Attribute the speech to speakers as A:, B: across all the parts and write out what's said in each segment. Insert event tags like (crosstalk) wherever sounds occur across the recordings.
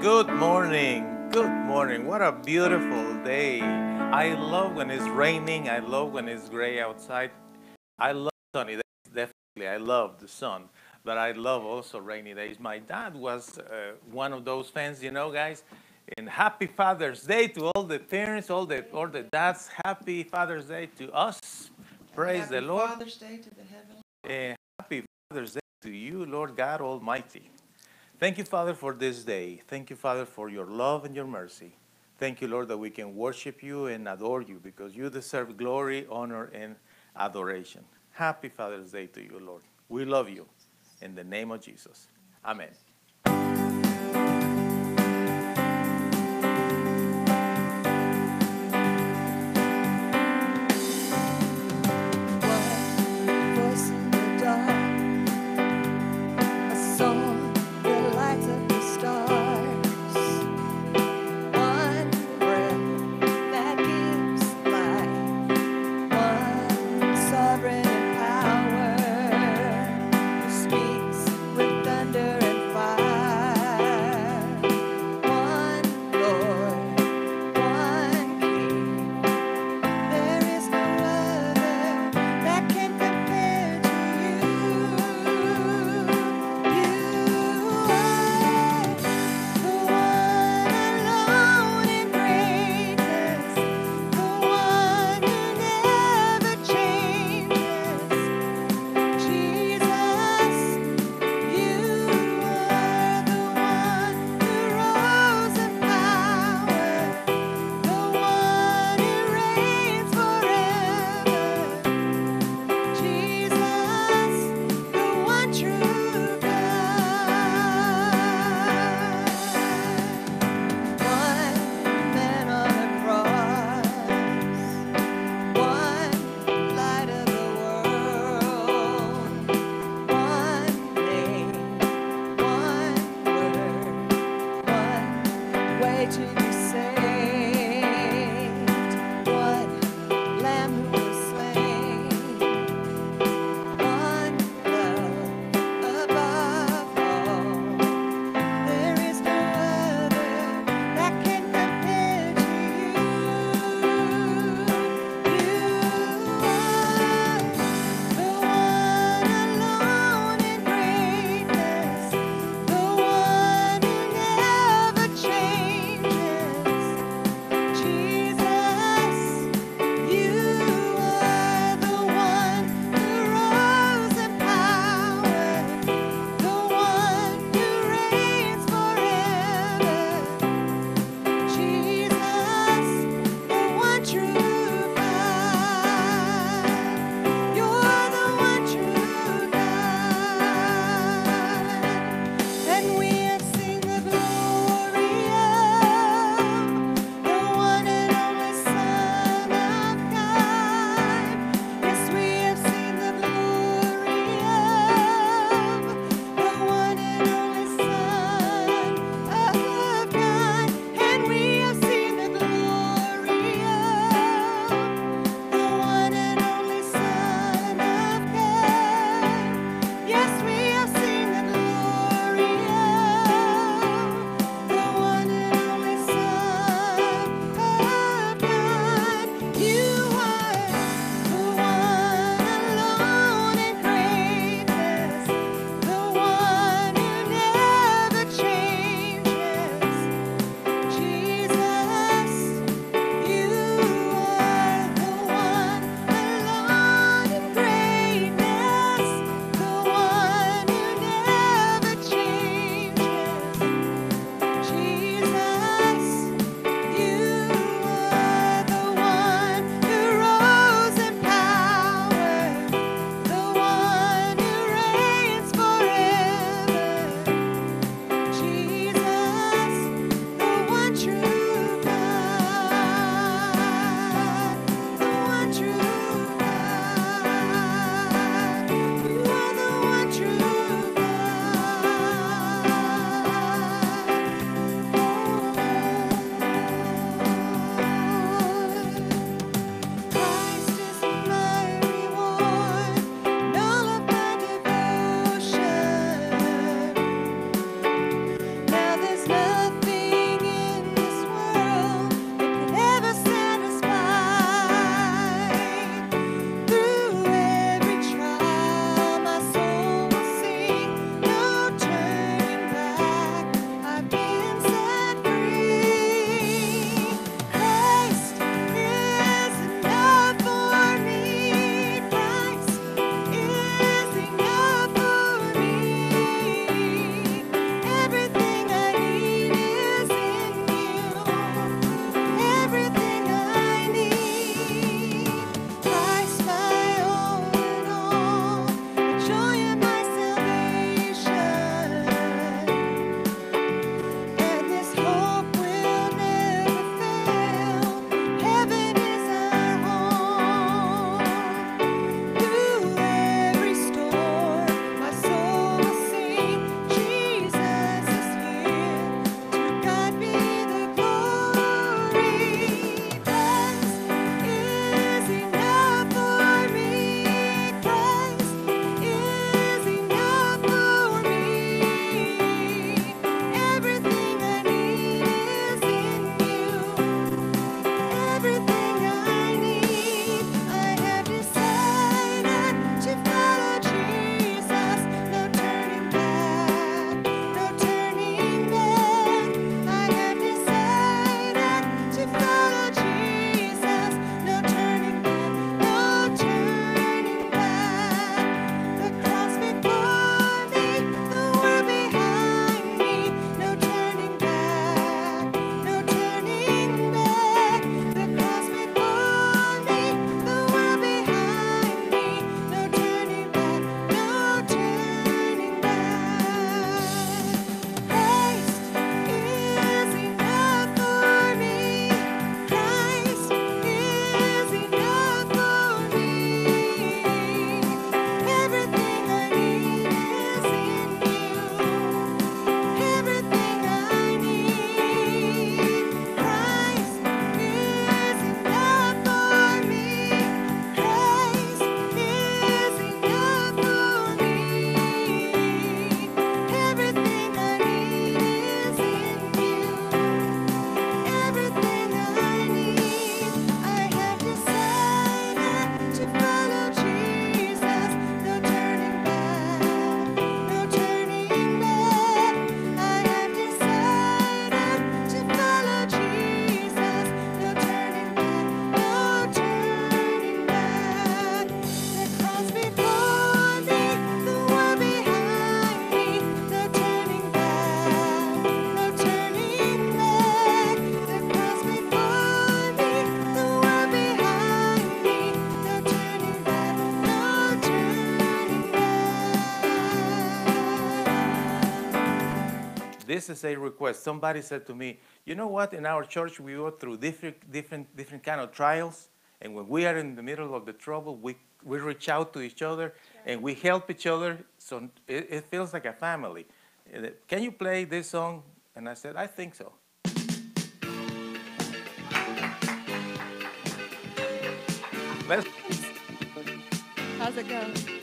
A: Good morning. Good morning. What a beautiful day. I love when it's raining. I love when it's gray outside. I love sunny days, definitely. I love the sun, but I love also rainy days. My dad was uh, one of those fans, you know, guys. And happy Father's Day to all the parents, all the all the dads. Happy Father's Day to us. Praise
B: Happy
A: the Lord.
B: Father's Day to the heavenly.
A: And happy Father's Day to you, Lord God Almighty. Thank you, Father, for this day. Thank you, Father, for your love and your mercy. Thank you, Lord, that we can worship you and adore you because you deserve glory, honor, and adoration. Happy Father's Day to you, Lord. We love you. In the name of Jesus. Amen. This is a request. Somebody said to me, "You know what? In our church, we go through different, different, different kind of trials, and when we are in the middle of the trouble, we we reach out to each other and we help each other. So it, it feels like a family. Can you play this song?" And I said, "I think so." Let's
C: How's it go?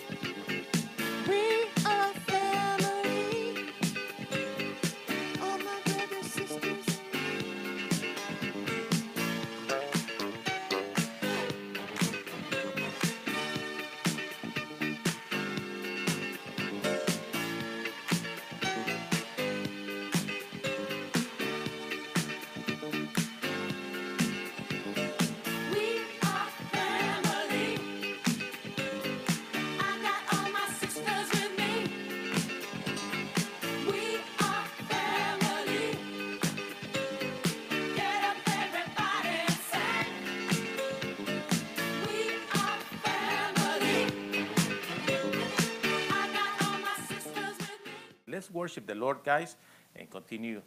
A: Worship the Lord, guys, and continue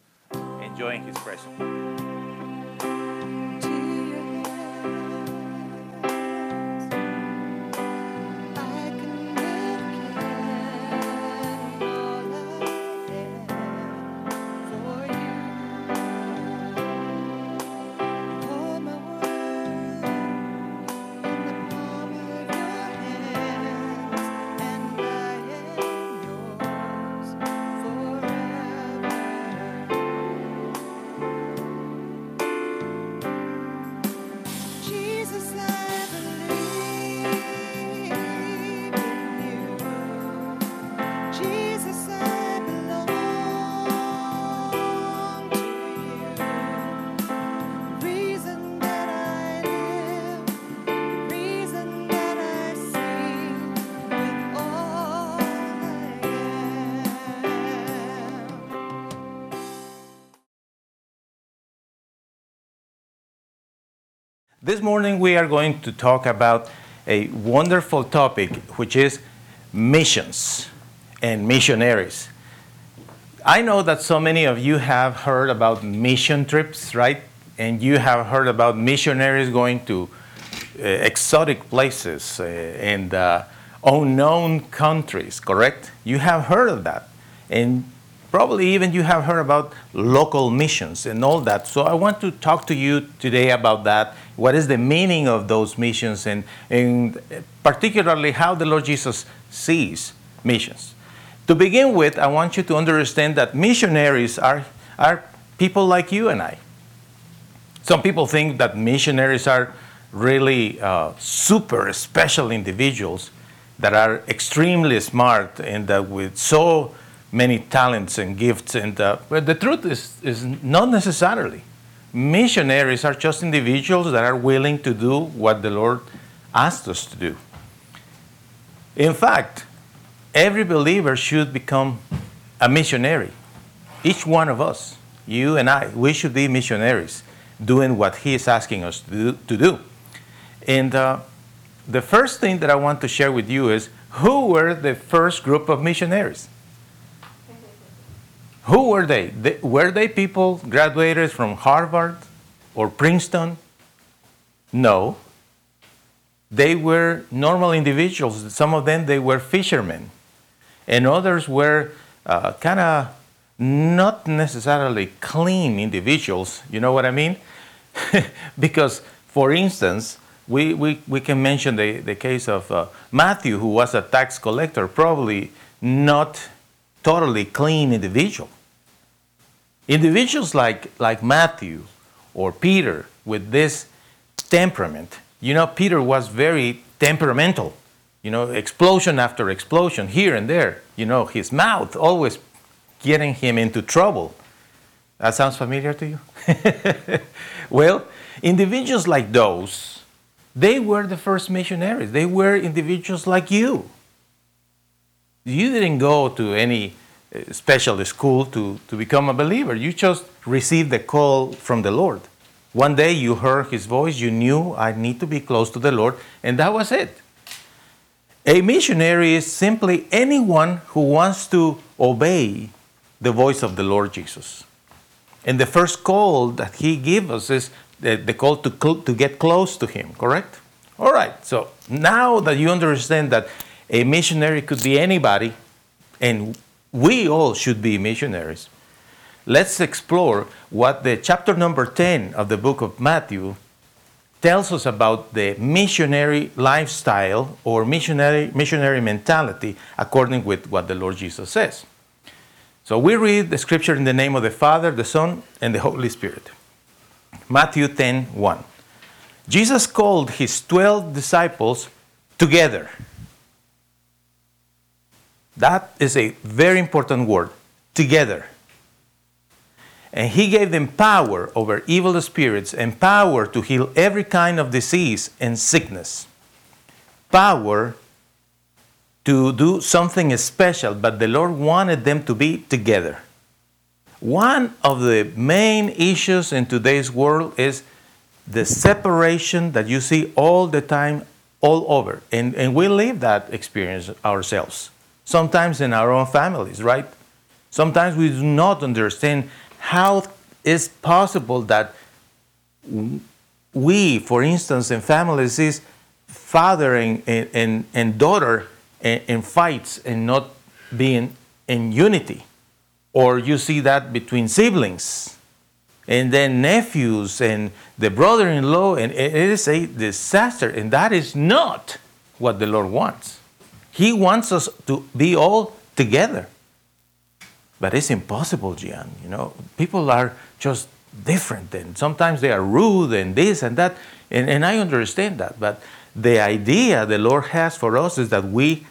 A: enjoying His presence. This morning we are going to talk about a wonderful topic, which is missions and missionaries. I know that so many of you have heard about mission trips, right? And you have heard about missionaries going to uh, exotic places uh, and uh, unknown countries, correct? You have heard of that. And probably even you have heard about local missions and all that. So I want to talk to you today about that. What is the meaning of those missions and, and particularly how the Lord Jesus sees missions. To begin with, I want you to understand that missionaries are, are people like you and I. Some people think that missionaries are really uh, super special individuals that are extremely smart and that with so many talents and gifts. And uh, but the truth is, is not necessarily. Missionaries are just individuals that are willing to do what the Lord asked us to do. In fact, every believer should become a missionary. Each one of us, you and I, we should be missionaries doing what He is asking us to do. To do. And uh, the first thing that I want to share with you is who were the first group of missionaries? Who were they? they? Were they people graduated from Harvard or Princeton? No. They were normal individuals. Some of them they were fishermen, and others were uh, kind of not necessarily clean individuals. You know what I mean? (laughs) because, for instance, we, we, we can mention the, the case of uh, Matthew, who was a tax collector, probably not totally clean individual. Individuals like, like Matthew or Peter with this temperament, you know, Peter was very temperamental, you know, explosion after explosion here and there, you know, his mouth always getting him into trouble. That sounds familiar to you? (laughs) well, individuals like those, they were the first missionaries. They were individuals like you. You didn't go to any special school to, to become a believer. You just received the call from the Lord. One day you heard his voice, you knew I need to be close to the Lord, and that was it. A missionary is simply anyone who wants to obey the voice of the Lord Jesus. And the first call that he gives us is the, the call to, cl- to get close to him, correct? All right, so now that you understand that a missionary could be anybody, and we all should be missionaries, let's explore what the chapter number 10 of the book of Matthew tells us about the missionary lifestyle or missionary, missionary mentality according with what the Lord Jesus says. So we read the scripture in the name of the Father, the Son, and the Holy Spirit. Matthew 10 1. Jesus called his 12 disciples together. That is a very important word together. And he gave them power over evil spirits and power to heal every kind of disease and sickness. Power to do something special, but the Lord wanted them to be together. One of the main issues in today's world is the separation that you see all the time, all over. And, and we live that experience ourselves, sometimes in our own families, right? Sometimes we do not understand how it's possible that we, for instance, in families, is father and, and, and daughter in, in fights and not being in unity. Or you see that between siblings and then nephews and the brother in law, and it is a disaster. And that is not what the Lord wants. He wants us to be all together. But it's impossible, Gian. You know, people are just different, and sometimes they are rude and this and that, and, and I understand that. But the idea the Lord has for us is that we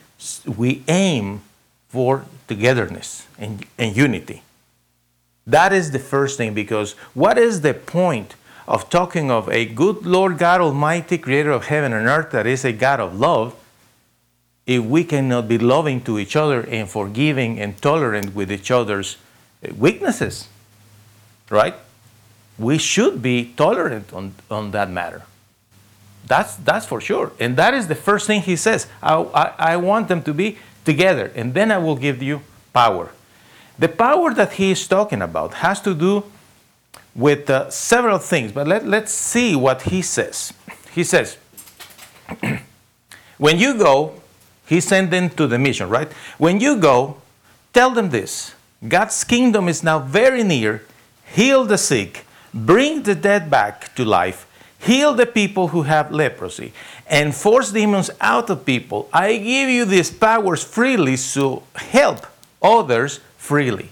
A: we aim for togetherness and, and unity. That is the first thing because what is the point of talking of a good Lord God Almighty, creator of heaven and earth, that is a God of love, if we cannot be loving to each other and forgiving and tolerant with each other's weaknesses? Right? We should be tolerant on, on that matter. That's, that's for sure. And that is the first thing he says. I, I, I want them to be together, and then I will give you power. The power that he is talking about has to do with uh, several things, but let, let's see what he says. He says, (clears throat) when you go, he sent them to the mission, right? When you go, tell them this God's kingdom is now very near. Heal the sick, bring the dead back to life, heal the people who have leprosy, and force demons out of people. I give you these powers freely, so help others freely.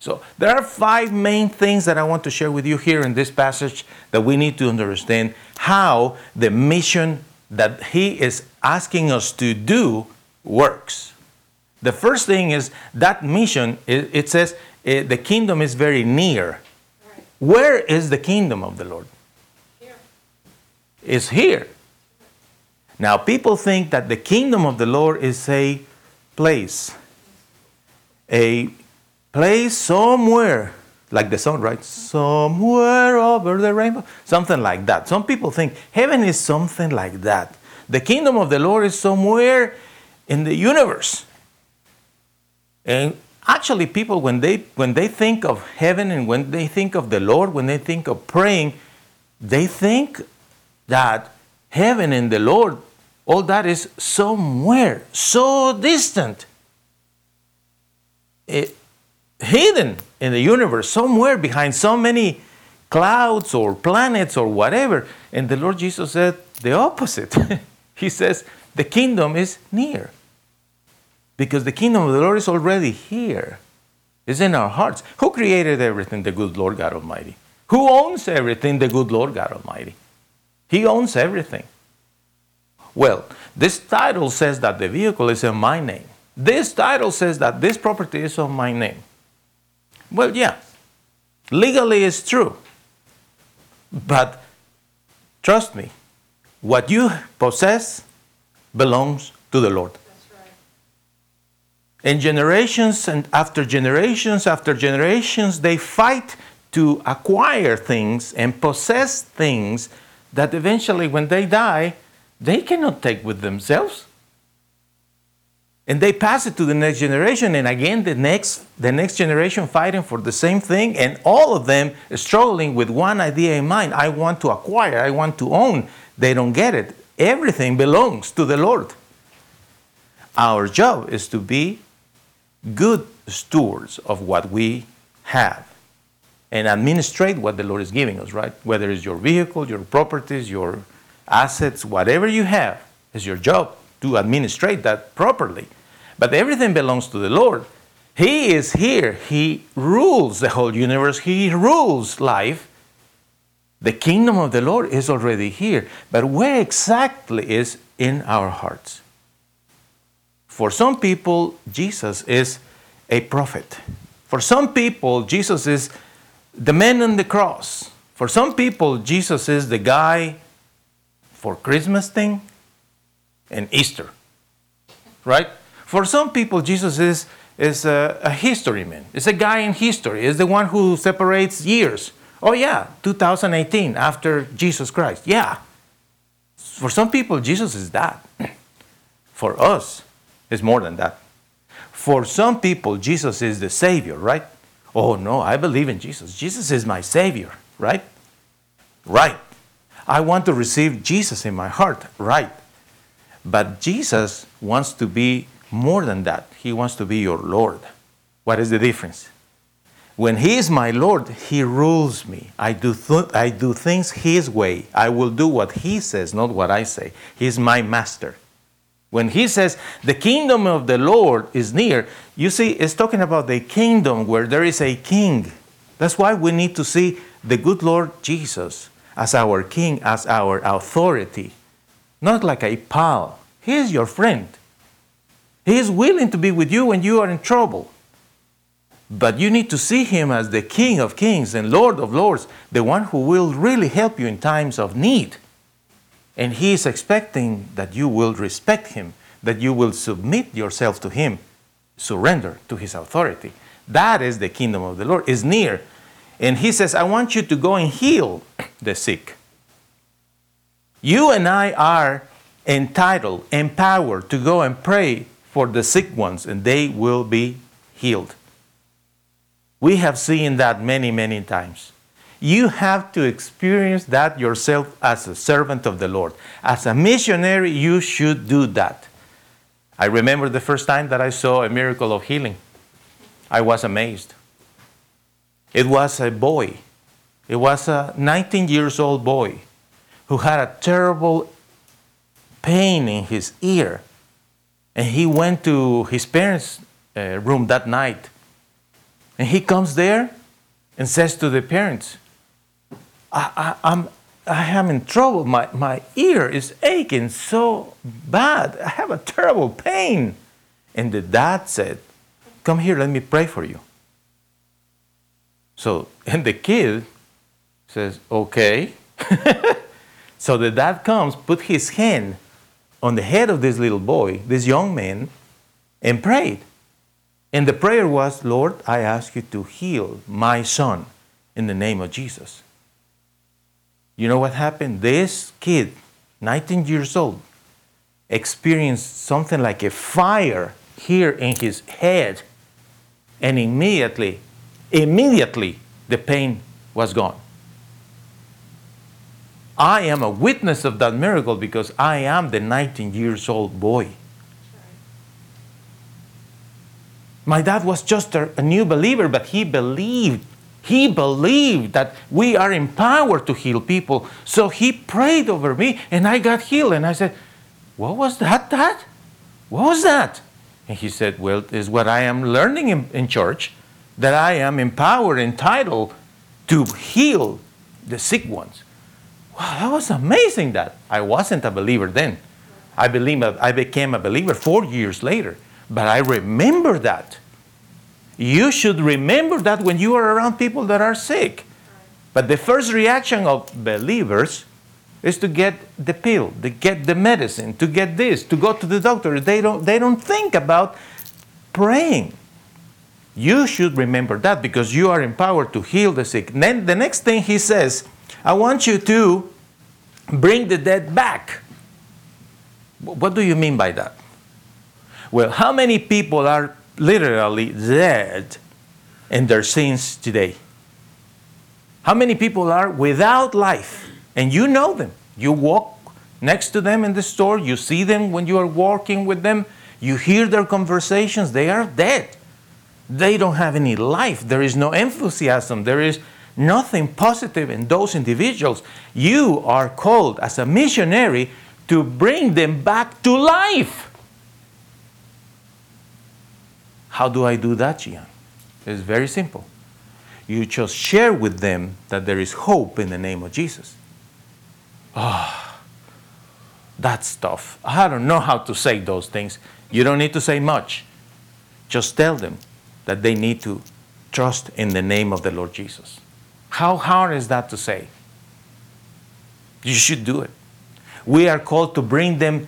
A: So, there are five main things that I want to share with you here in this passage that we need to understand how the mission that he is asking us to do works. The first thing is that mission, it, it says eh, the kingdom is very near. Where is the kingdom of the Lord? It's here. Now, people think that the kingdom of the Lord is a place, a place somewhere, like the song, right? Somewhere over the rainbow, something like that. Some people think heaven is something like that. The kingdom of the Lord is somewhere in the universe. And actually, people, when they, when they think of heaven and when they think of the Lord, when they think of praying, they think that heaven and the Lord, all that is somewhere, so distant, it, hidden in the universe, somewhere behind so many clouds or planets or whatever. And the Lord Jesus said the opposite. (laughs) he says, the kingdom is near. Because the kingdom of the Lord is already here. It's in our hearts. Who created everything? The good Lord God Almighty. Who owns everything? The good Lord God Almighty. He owns everything. Well, this title says that the vehicle is in my name. This title says that this property is on my name. Well, yeah, legally it's true. But trust me, what you possess belongs to the Lord. And generations and after generations after generations, they fight to acquire things and possess things that eventually, when they die, they cannot take with themselves. And they pass it to the next generation and again the next the next generation fighting for the same thing and all of them struggling with one idea in mind. I want to acquire i want to own. They don't get it. Everything belongs to the lord. Our job is to be good stewards of what we have and administrate what the lord is giving us right? Whether it's your vehicle your properties your assets whatever you have is your job to administrate that properly but everything belongs to the Lord. He is here. He rules the whole universe. He rules life. The kingdom of the Lord is already here. But where exactly is in our hearts? For some people, Jesus is a prophet. For some people, Jesus is the man on the cross. For some people, Jesus is the guy for Christmas thing and Easter. Right? For some people, Jesus is, is a, a history man. It's a guy in history. It's the one who separates years. Oh, yeah, 2018, after Jesus Christ. Yeah. For some people, Jesus is that. (clears throat) For us, it's more than that. For some people, Jesus is the Savior, right? Oh, no, I believe in Jesus. Jesus is my Savior, right? Right. I want to receive Jesus in my heart, right? But Jesus wants to be more than that. He wants to be your Lord. What is the difference? When He is my Lord, He rules me. I do, th- I do things His way. I will do what He says, not what I say. He's my master. When He says, the kingdom of the Lord is near, you see, it's talking about the kingdom where there is a king. That's why we need to see the good Lord Jesus as our king, as our authority, not like a pal. He is your friend. He is willing to be with you when you are in trouble. But you need to see him as the King of kings and Lord of lords, the one who will really help you in times of need. And he is expecting that you will respect him, that you will submit yourself to him, surrender to his authority. That is the kingdom of the Lord, is near. And he says, I want you to go and heal (clears throat) the sick. You and I are entitled, empowered to go and pray for the sick ones, and they will be healed. We have seen that many, many times. You have to experience that yourself as a servant of the Lord. As a missionary, you should do that. I remember the first time that I saw a miracle of healing. I was amazed. It was a boy. It was a 19 years old boy who had a terrible pain in his ear. And he went to his parents' uh, room that night. And he comes there and says to the parents, I, I, I'm, I am in trouble. My, my ear is aching so bad. I have a terrible pain. And the dad said, Come here, let me pray for you. So, (laughs) and the kid says, Okay. (laughs) so the dad comes, put his hand on the head of this little boy, this young man, and prayed. And the prayer was, Lord, I ask you to heal my son in the name of Jesus. You know what happened? This kid, 19 years old, experienced something like a fire here in his head. And immediately, immediately, the pain was gone. I am a witness of that miracle because I am the 19 years old boy. My dad was just a, a new believer, but he believed. He believed that we are empowered to heal people. So he prayed over me and I got healed. And I said, What was that, Dad? What was that? And he said, Well, it's what I am learning in, in church that I am empowered, entitled to heal the sick ones. Wow, that was amazing that. I wasn't a believer then. I believe I became a believer four years later. But I remember that. You should remember that when you are around people that are sick. But the first reaction of believers is to get the pill, to get the medicine, to get this, to go to the doctor. They don't, they don't think about praying. You should remember that because you are empowered to heal the sick. Then the next thing he says, I want you to bring the dead back. What do you mean by that? Well, how many people are literally dead in their sins today? How many people are without life? And you know them. You walk next to them in the store, you see them when you are walking with them, you hear their conversations, they are dead. They don't have any life. There is no enthusiasm. There is nothing positive in those individuals. You are called as a missionary to bring them back to life. How do I do that, Gian? It's very simple. You just share with them that there is hope in the name of Jesus. Ah, that's tough. I don't know how to say those things. You don't need to say much. Just tell them that they need to trust in the name of the Lord Jesus. How hard is that to say? You should do it. We are called to bring them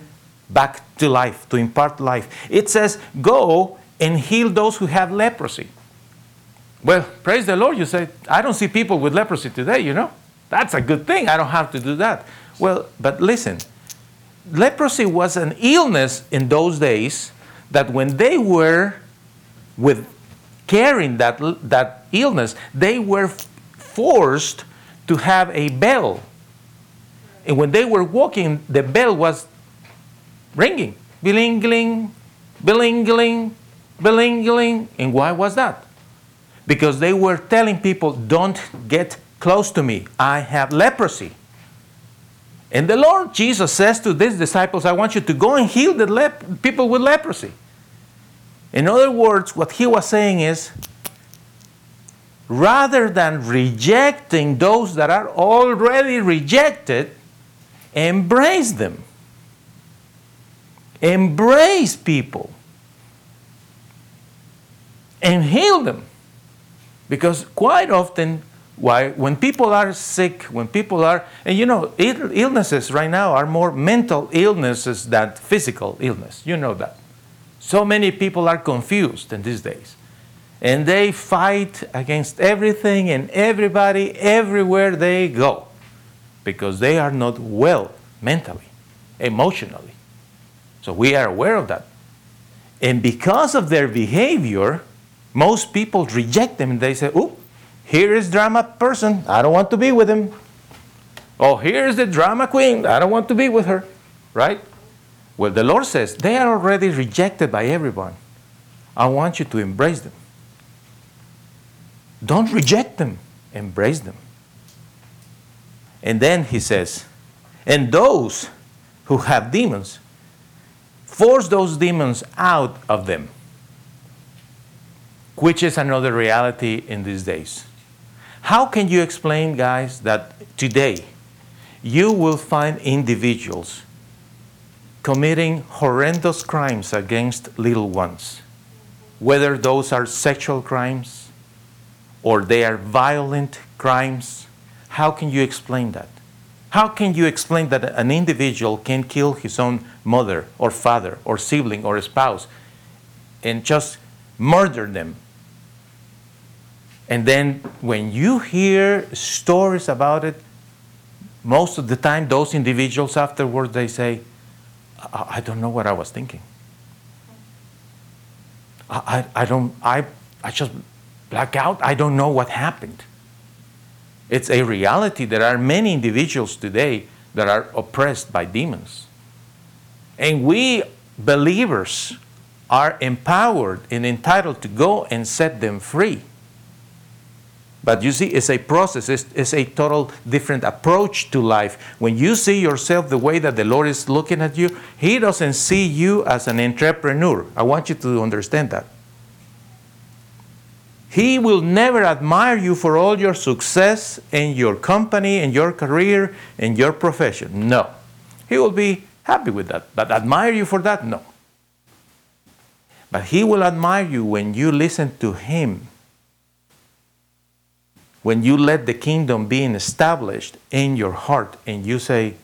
A: back to life, to impart life. It says, Go and heal those who have leprosy. Well, praise the Lord. You say, I don't see people with leprosy today, you know? That's a good thing. I don't have to do that. Well, but listen, leprosy was an illness in those days that when they were with carrying that, that illness, they were forced to have a bell. And when they were walking, the bell was ringing. Bilingling, bilingling, bilingling. And why was that? Because they were telling people, don't get close to me. I have leprosy. And the Lord Jesus says to these disciples, I want you to go and heal the lep- people with leprosy. In other words, what he was saying is rather than rejecting those that are already rejected, embrace them. Embrace people and heal them. Because quite often, why, when people are sick, when people are, and you know, Ill- illnesses right now are more mental illnesses than physical illness. You know that. So many people are confused in these days. And they fight against everything and everybody everywhere they go because they are not well mentally, emotionally. So we are aware of that. And because of their behavior, most people reject them and they say, Oh, here is drama person. I don't want to be with him. Oh, here's the drama queen. I don't want to be with her. Right? Well, the Lord says they are already rejected by everyone. I want you to embrace them. Don't reject them, embrace them. And then he says, and those who have demons, force those demons out of them, which is another reality in these days. How can you explain, guys, that today you will find individuals committing horrendous crimes against little ones, whether those are sexual crimes or they are violent crimes? How can you explain that? How can you explain that an individual can kill his own mother or father or sibling or spouse and just murder them? And then when you hear stories about it, most of the time those individuals afterwards they say, I, I don't know what I was thinking. I, I, I don't I, I just black out. I don't know what happened. It's a reality. There are many individuals today that are oppressed by demons. And we believers are empowered and entitled to go and set them free. But you see, it's a process, it's, it's a total different approach to life. When you see yourself the way that the Lord is looking at you, He doesn't see you as an entrepreneur. I want you to understand that. He will never admire you for all your success in your company, in your career, in your profession. No. He will be happy with that. But admire you for that? No. But He will admire you when you listen to Him. When you let the kingdom be established in your heart and you say,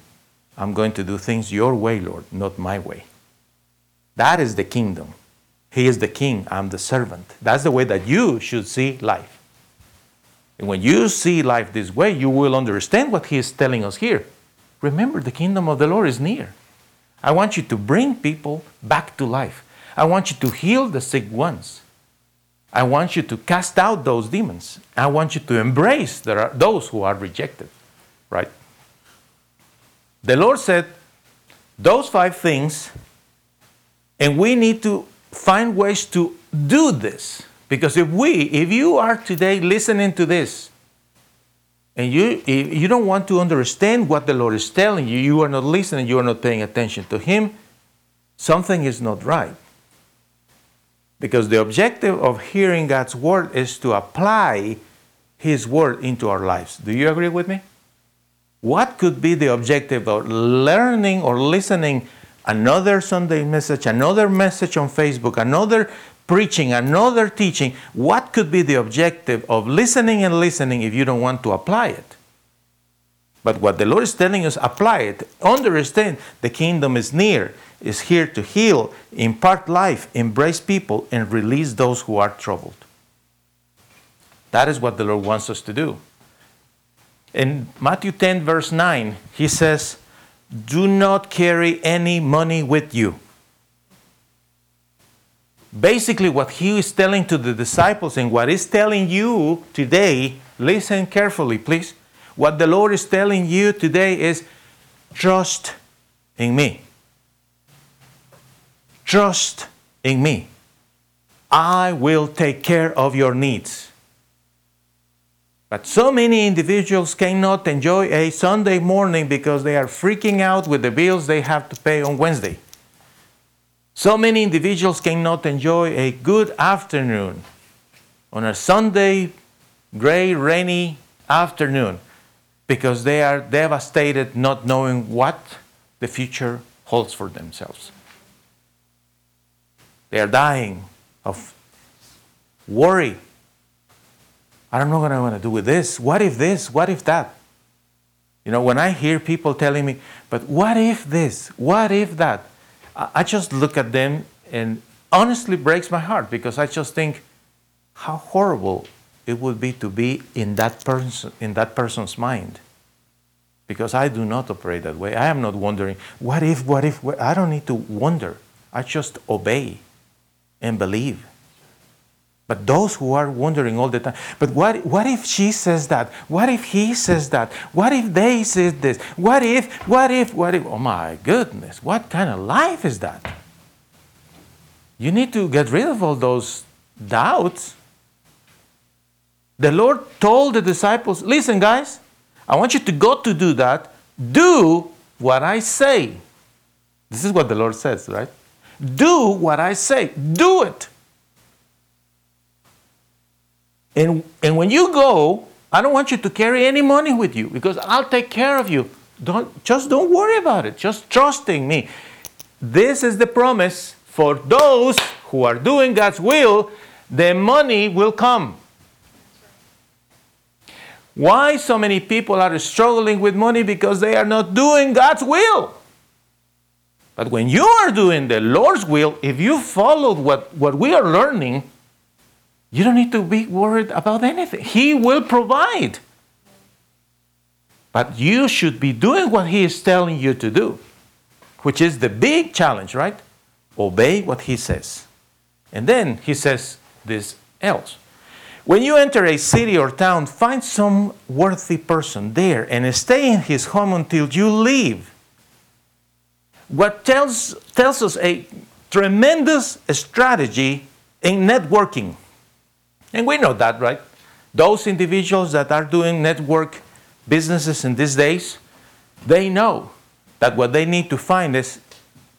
A: I'm going to do things your way, Lord, not my way. That is the kingdom. He is the king, I'm the servant. That's the way that you should see life. And when you see life this way, you will understand what he is telling us here. Remember, the kingdom of the Lord is near. I want you to bring people back to life. I want you to heal the sick ones. I want you to cast out those demons. I want you to embrace those who are rejected, right? The Lord said those five things, and we need to find ways to do this. Because if we, if you are today listening to this, and you, you don't want to understand what the Lord is telling you, you are not listening, you are not paying attention to Him, something is not right. Because the objective of hearing God's word is to apply His word into our lives. Do you agree with me? What could be the objective of learning or listening another Sunday message, another message on Facebook, another preaching, another teaching? What could be the objective of listening and listening if you don't want to apply it? But what the Lord is telling us, apply it. Understand the kingdom is near, is here to heal, impart life, embrace people, and release those who are troubled. That is what the Lord wants us to do. In Matthew 10, verse 9, he says, Do not carry any money with you. Basically, what he is telling to the disciples and what he's telling you today, listen carefully, please. What the Lord is telling you today is trust in me. Trust in me. I will take care of your needs. But so many individuals cannot enjoy a Sunday morning because they are freaking out with the bills they have to pay on Wednesday. So many individuals cannot enjoy a good afternoon on a Sunday, gray, rainy afternoon because they are devastated not knowing what the future holds for themselves. They are dying of worry. I don't know what I'm going to do with this. What if this? What if that? You know, when I hear people telling me, but what if this? What if that? I I just look at them and honestly breaks my heart because I just think how horrible it would be to be in that person in that person's mind. Because I do not operate that way. I am not wondering, what if, what if, what? I don't need to wonder. I just obey and believe. But those who are wondering all the time, but what, what if she says that? What if he says that? What if they said this? What if, what if, what if? Oh my goodness, what kind of life is that? You need to get rid of all those doubts. The Lord told the disciples, listen, guys, I want you to go to do that. Do what I say. This is what the Lord says, right? Do what I say. Do it. And, and when you go, I don't want you to carry any money with you because I'll take care of you. Don't, just don't worry about it. Just trust in me. This is the promise for those who are doing God's will, the money will come. Why so many people are struggling with money? Because they are not doing God's will. But when you are doing the Lord's will, if you follow what, what we are learning, you don't need to be worried about anything. He will provide. But you should be doing what He is telling you to do, which is the big challenge, right? Obey what He says. And then He says this else. When you enter a city or town, find some worthy person there and stay in his home until you leave. What tells, tells us a tremendous strategy in networking. And we know that, right? Those individuals that are doing network businesses in these days, they know that what they need to find is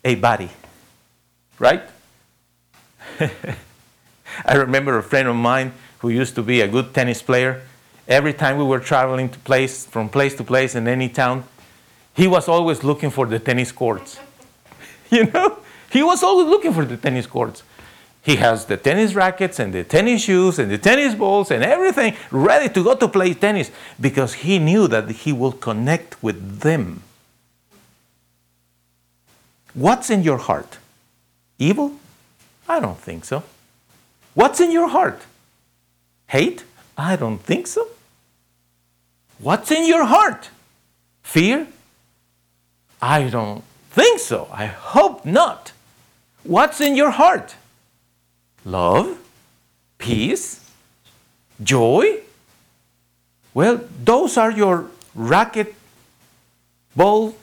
A: a body, right? (laughs) I remember a friend of mine who used to be a good tennis player. Every time we were traveling to place, from place to place in any town, he was always looking for the tennis courts. (laughs) You know, he was always looking for the tennis courts. He has the tennis rackets and the tennis shoes and the tennis balls and everything ready to go to play tennis because he knew that he will connect with them. What's in your heart? Evil? I don't think so. What's in your heart? Hate? I don't think so. What's in your heart? Fear? I don't think so. I hope not. What's in your heart? Love? Peace? Joy? Well, those are your racket, ball,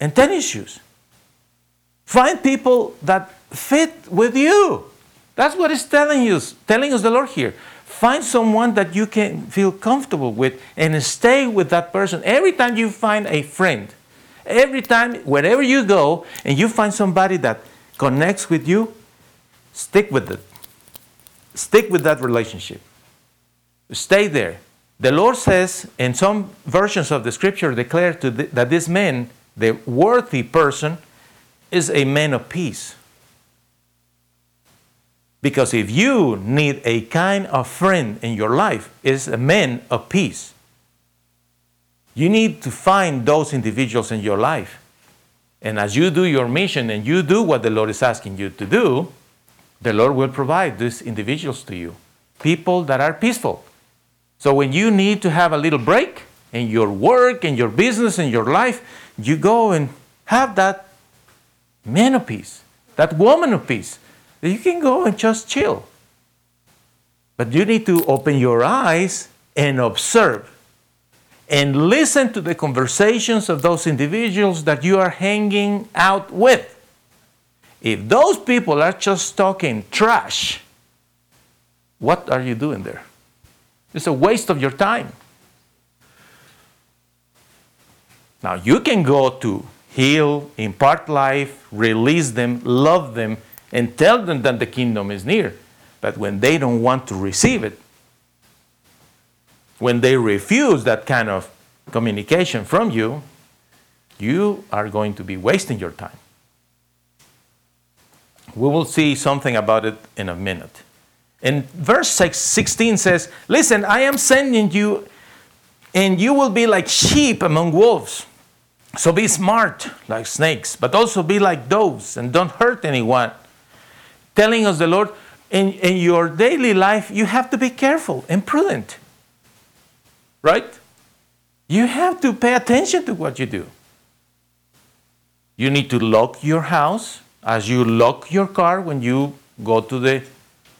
A: and tennis shoes. Find people that fit with you. That's what it's telling you, telling us the Lord here. Find someone that you can feel comfortable with and stay with that person. Every time you find a friend, every time, wherever you go, and you find somebody that connects with you, stick with it. Stick with that relationship. Stay there. The Lord says, in some versions of the scripture, declare to th- that this man, the worthy person, is a man of peace. Because if you need a kind of friend in your life, is a man of peace. You need to find those individuals in your life. And as you do your mission and you do what the Lord is asking you to do, the Lord will provide these individuals to you. People that are peaceful. So when you need to have a little break in your work, in your business, in your life, you go and have that man of peace, that woman of peace. You can go and just chill. But you need to open your eyes and observe and listen to the conversations of those individuals that you are hanging out with. If those people are just talking trash, what are you doing there? It's a waste of your time. Now, you can go to heal, impart life, release them, love them, and tell them that the kingdom is near. But when they don't want to receive it, when they refuse that kind of communication from you, you are going to be wasting your time. We will see something about it in a minute. And verse 6 16 says, Listen, I am sending you, and you will be like sheep among wolves. So be smart like snakes, but also be like doves and don't hurt anyone. Telling us the Lord, in, in your daily life, you have to be careful and prudent. Right? You have to pay attention to what you do. You need to lock your house as you lock your car when you go to the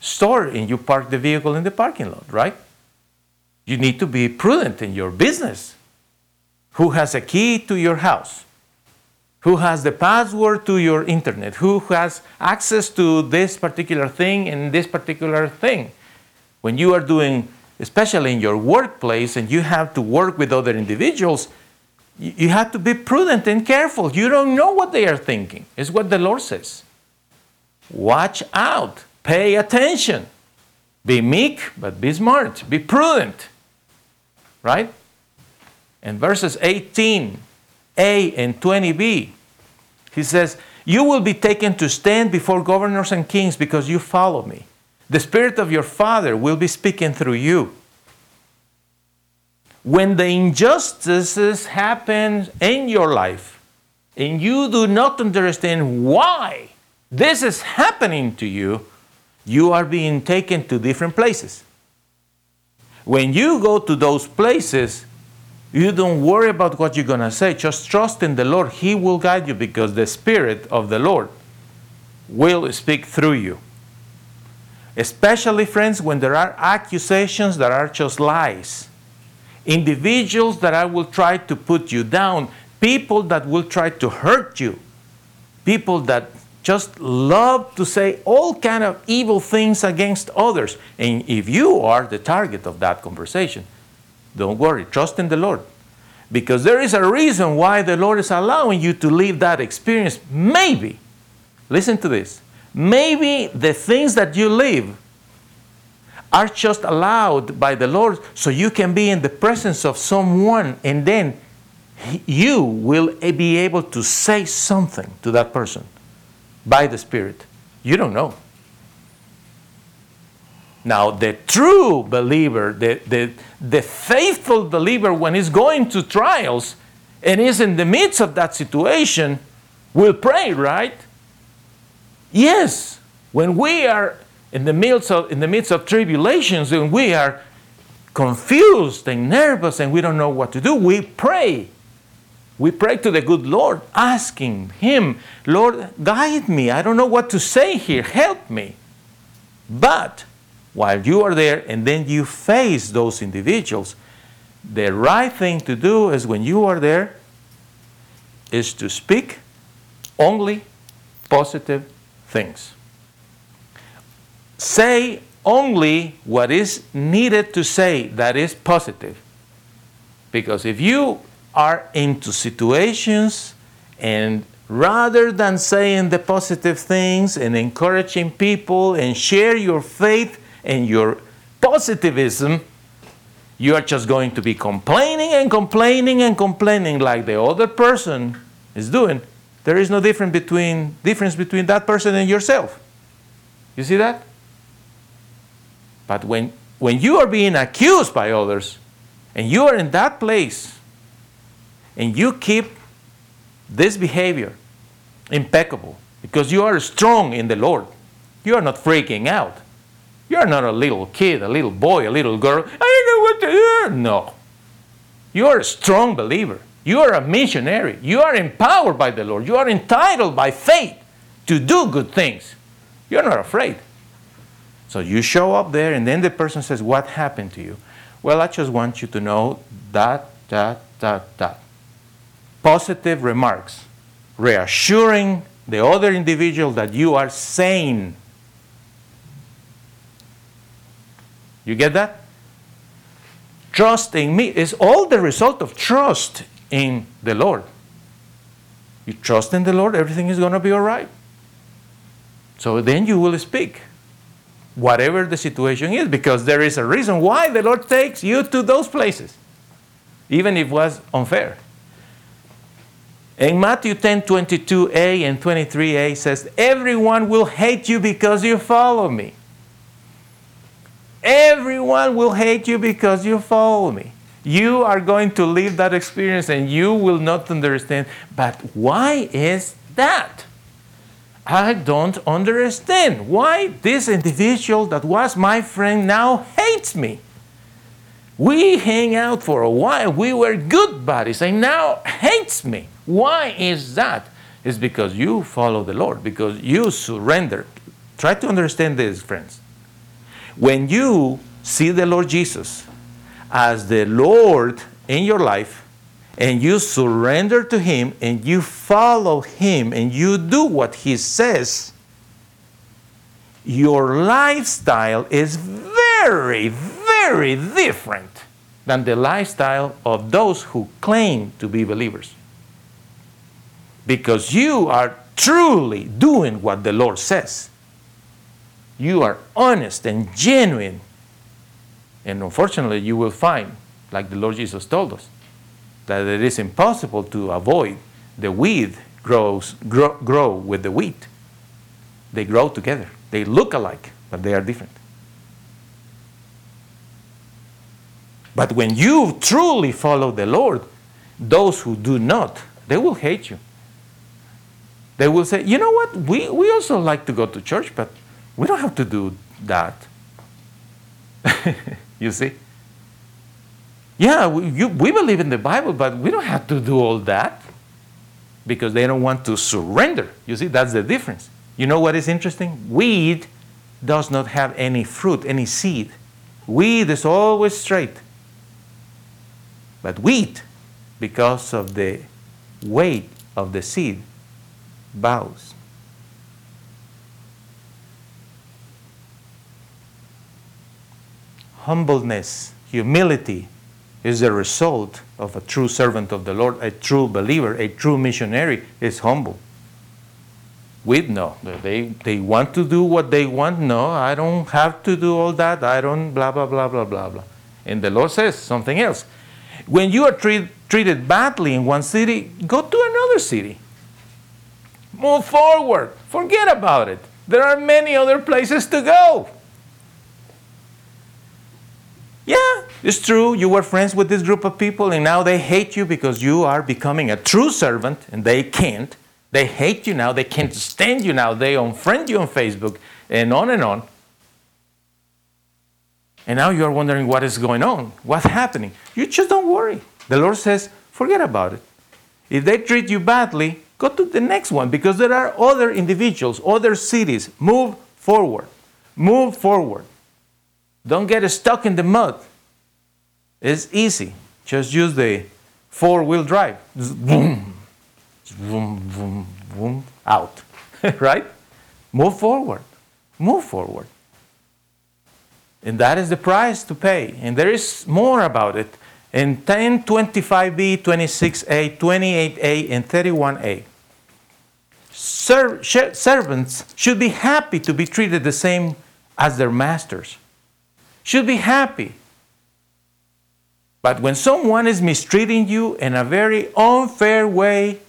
A: store and you park the vehicle in the parking lot, right? You need to be prudent in your business. Who has a key to your house? Who has the password to your internet? Who has access to this particular thing and this particular thing? When you are doing, especially in your workplace, and you have to work with other individuals, you have to be prudent and careful. You don't know what they are thinking, is what the Lord says. Watch out, pay attention. Be meek, but be smart, be prudent. Right? In verses 18a and 20b, he says, You will be taken to stand before governors and kings because you follow me. The Spirit of your Father will be speaking through you. When the injustices happen in your life and you do not understand why this is happening to you, you are being taken to different places. When you go to those places, you don't worry about what you're going to say. Just trust in the Lord. He will guide you because the Spirit of the Lord will speak through you. Especially, friends, when there are accusations that are just lies. Individuals that I will try to put you down. People that will try to hurt you. People that just love to say all kind of evil things against others. And if you are the target of that conversation, don't worry, trust in the Lord. Because there is a reason why the Lord is allowing you to live that experience. Maybe, listen to this, maybe the things that you live are just allowed by the Lord so you can be in the presence of someone and then you will be able to say something to that person by the Spirit. You don't know. Now, the true believer, the, the, the faithful believer, when he's going to trials and is in the midst of that situation, will pray, right? Yes. When we are in the midst of, in the midst of tribulations and we are confused and nervous and we don't know what to do, we pray. We pray to the good Lord, asking Him, Lord, guide me. I don't know what to say here. Help me. But while you are there and then you face those individuals, the right thing to do is when you are there is to speak only positive things. Say only what is needed to say that is positive. Because if you are into situations and rather than saying the positive things and encouraging people and share your faith and your positivism, you are just going to be complaining and complaining and complaining like the other person is doing. There is no difference between, difference between that person and yourself. You see that? But when, when you are being accused by others and you are in that place and you keep this behavior impeccable because you are strong in the Lord, you are not freaking out. You are not a little kid, a little boy, a little girl. I don't know what to do. No. You are a strong believer. You are a missionary. You are empowered by the Lord. You are entitled by faith to do good things. You're not afraid. So you show up there, and then the person says, What happened to you? Well, I just want you to know that, that, that, that. Positive remarks, reassuring the other individual that you are sane. You get that? Trust in me is all the result of trust in the Lord. You trust in the Lord, everything is going to be all right. So then you will speak, whatever the situation is, because there is a reason why the Lord takes you to those places, even if it was unfair. In Matthew 10 22a and 23a says, Everyone will hate you because you follow me. Everyone will hate you because you follow me. You are going to live that experience and you will not understand. But why is that? I don't understand why this individual that was my friend now hates me. We hang out for a while, we were good buddies, and now hates me. Why is that? It's because you follow the Lord, because you surrender. Try to understand this, friends. When you see the Lord Jesus as the Lord in your life, and you surrender to Him, and you follow Him, and you do what He says, your lifestyle is very, very different than the lifestyle of those who claim to be believers. Because you are truly doing what the Lord says. You are honest and genuine. And unfortunately, you will find, like the Lord Jesus told us, that it is impossible to avoid the weed grows grow, grow with the wheat. They grow together. They look alike, but they are different. But when you truly follow the Lord, those who do not, they will hate you. They will say, you know what? We, we also like to go to church, but we don't have to do that. (laughs) you see? Yeah, we, you, we believe in the Bible, but we don't have to do all that because they don't want to surrender. You see, that's the difference. You know what is interesting? Weed does not have any fruit, any seed. Weed is always straight. But wheat, because of the weight of the seed, bows. Humbleness, humility is the result of a true servant of the Lord, a true believer, a true missionary is humble. We know they, they want to do what they want. No, I don't have to do all that. I don't blah blah blah blah blah blah. And the Lord says something else. When you are treat, treated badly in one city, go to another city. Move forward. Forget about it. There are many other places to go. Yeah, it's true. You were friends with this group of people and now they hate you because you are becoming a true servant and they can't. They hate you now. They can't stand you now. They unfriend you on Facebook and on and on. And now you are wondering what is going on. What's happening? You just don't worry. The Lord says, forget about it. If they treat you badly, go to the next one because there are other individuals, other cities. Move forward. Move forward. Don't get stuck in the mud. It's easy. Just use the four wheel drive. Boom, boom, boom, boom, out. (laughs) right? Move forward. Move forward. And that is the price to pay. And there is more about it in 1025b, 26a, 28a, and 31a. Ser- servants should be happy to be treated the same as their masters. Should be happy. But when someone is mistreating you in a very unfair way,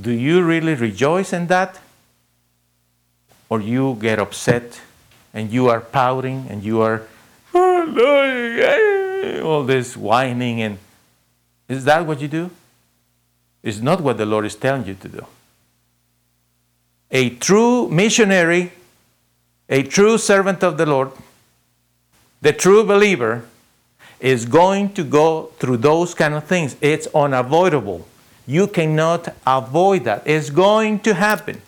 A: do you really rejoice in that? Or you get upset and you are pouting and you are (laughs) all this whining and is that what you do? It's not what the Lord is telling you to do. A true missionary, a true servant of the Lord, the true believer is going to go through those kind of things. It's unavoidable. You cannot avoid that. It's going to happen.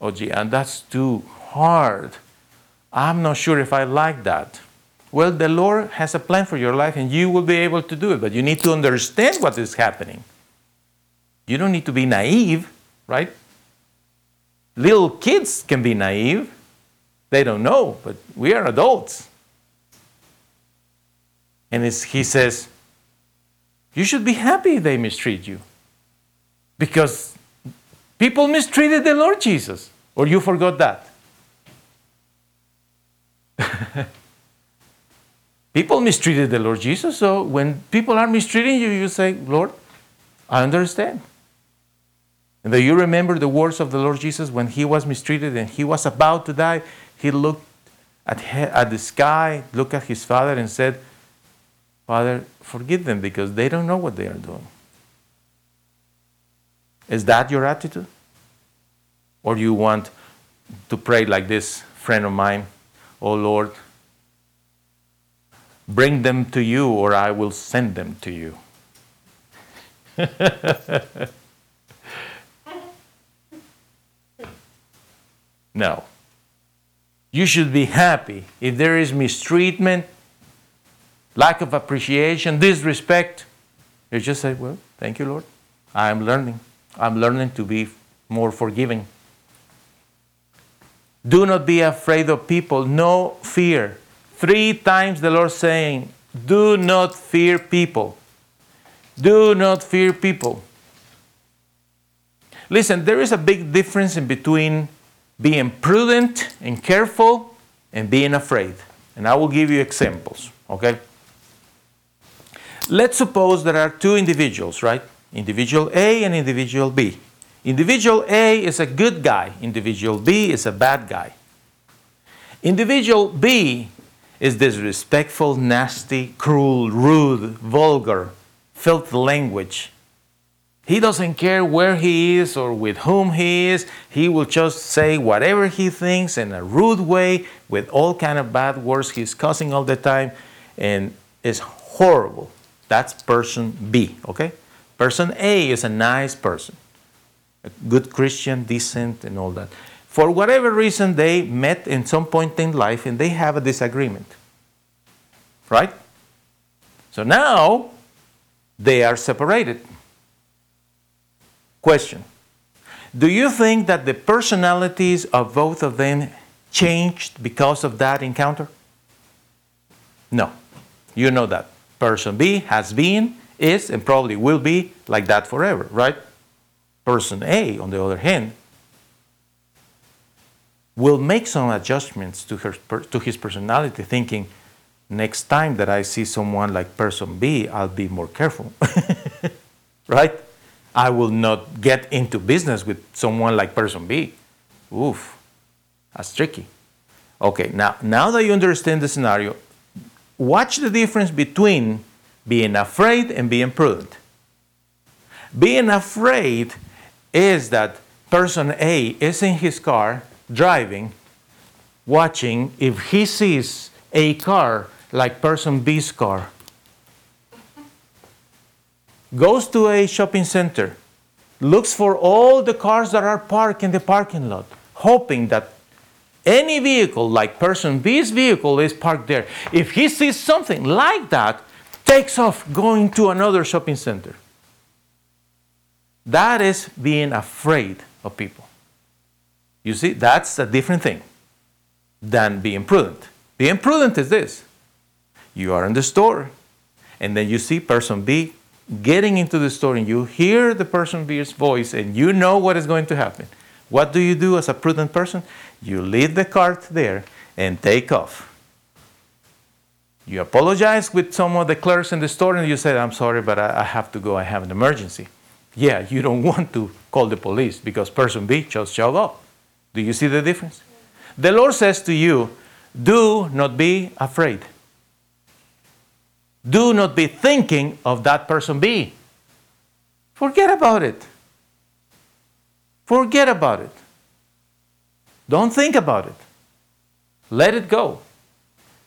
A: Oh, gee, and that's too hard. I'm not sure if I like that. Well, the Lord has a plan for your life and you will be able to do it, but you need to understand what is happening. You don't need to be naive, right? Little kids can be naive. They don't know, but we are adults. And he says, You should be happy they mistreat you. Because people mistreated the Lord Jesus. Or you forgot that. (laughs) people mistreated the Lord Jesus. So when people are mistreating you, you say, Lord, I understand. And do you remember the words of the Lord Jesus when he was mistreated and he was about to die? He looked at, he- at the sky, looked at his father, and said, Father, forgive them because they don't know what they are doing. Is that your attitude? Or you want to pray like this friend of mine, Oh Lord, bring them to you or I will send them to you. (laughs) no. You should be happy if there is mistreatment, lack of appreciation, disrespect. You just say, Well, thank you, Lord. I'm learning. I'm learning to be more forgiving. Do not be afraid of people. No fear. Three times the Lord saying, Do not fear people. Do not fear people. Listen, there is a big difference in between being prudent and careful and being afraid. And I will give you examples, okay? Let's suppose there are two individuals, right? Individual A and individual B. Individual A is a good guy, individual B is a bad guy. Individual B is disrespectful, nasty, cruel, rude, vulgar, filthy language. He doesn't care where he is or with whom he is. He will just say whatever he thinks in a rude way with all kind of bad words. He's cussing all the time and it's horrible. That's person B, okay? Person A is a nice person, a good Christian, decent, and all that. For whatever reason, they met in some point in life and they have a disagreement, right? So now they are separated. Question Do you think that the personalities of both of them changed because of that encounter? No. You know that. Person B has been, is, and probably will be like that forever, right? Person A, on the other hand, will make some adjustments to, her, to his personality, thinking, next time that I see someone like person B, I'll be more careful, (laughs) right? I will not get into business with someone like person B. Oof, that's tricky. Okay, now, now that you understand the scenario, watch the difference between being afraid and being prudent. Being afraid is that person A is in his car driving, watching if he sees a car like person B's car, goes to a shopping center, looks for all the cars that are parked in the parking lot, hoping that any vehicle like person B's vehicle is parked there. If he sees something like that, takes off going to another shopping center. That is being afraid of people. You see, that's a different thing than being prudent. Being prudent is this you are in the store, and then you see person B getting into the store, and you hear the person B's voice, and you know what is going to happen. What do you do as a prudent person? You leave the cart there and take off. You apologize with some of the clerks in the store, and you say, I'm sorry, but I, I have to go, I have an emergency. Yeah, you don't (laughs) want to call the police because person B just showed up. Do you see the difference? The Lord says to you, do not be afraid. Do not be thinking of that person B. Forget about it. Forget about it. Don't think about it. Let it go.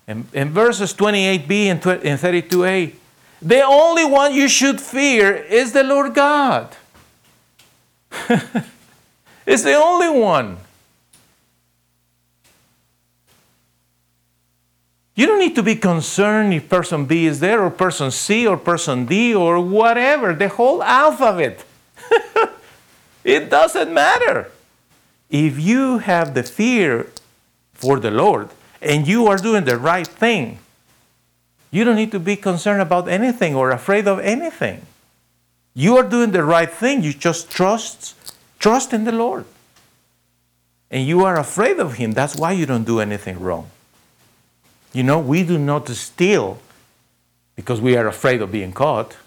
A: In, in verses 28b and, tw- and 32a, the only one you should fear is the Lord God. (laughs) it's the only one. You don't need to be concerned if person B is there or person C or person D or whatever, the whole alphabet. (laughs) it doesn't matter. If you have the fear for the Lord and you are doing the right thing, you don't need to be concerned about anything or afraid of anything. You are doing the right thing. You just trust trust in the Lord. And you are afraid of him. That's why you don't do anything wrong. You know, we do not steal because we are afraid of being caught.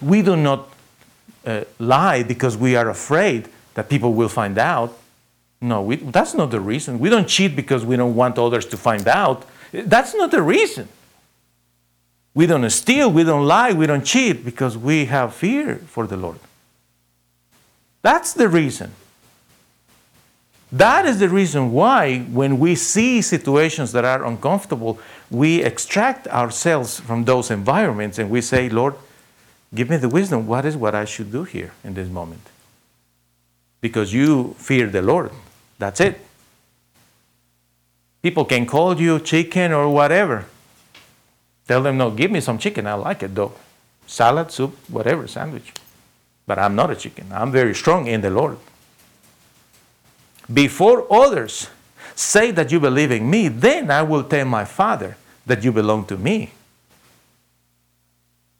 A: We do not uh, lie because we are afraid that people will find out. No, we, that's not the reason. We don't cheat because we don't want others to find out. That's not the reason. We don't steal, we don't lie, we don't cheat because we have fear for the Lord. That's the reason. That is the reason why, when we see situations that are uncomfortable, we extract ourselves from those environments and we say, Lord, give me the wisdom. What is what I should do here in this moment? Because you fear the Lord. That's it. People can call you chicken or whatever. Tell them, no, give me some chicken. I like it though. Salad, soup, whatever, sandwich. But I'm not a chicken. I'm very strong in the Lord before others say that you believe in me, then I will tell my Father that you belong to me.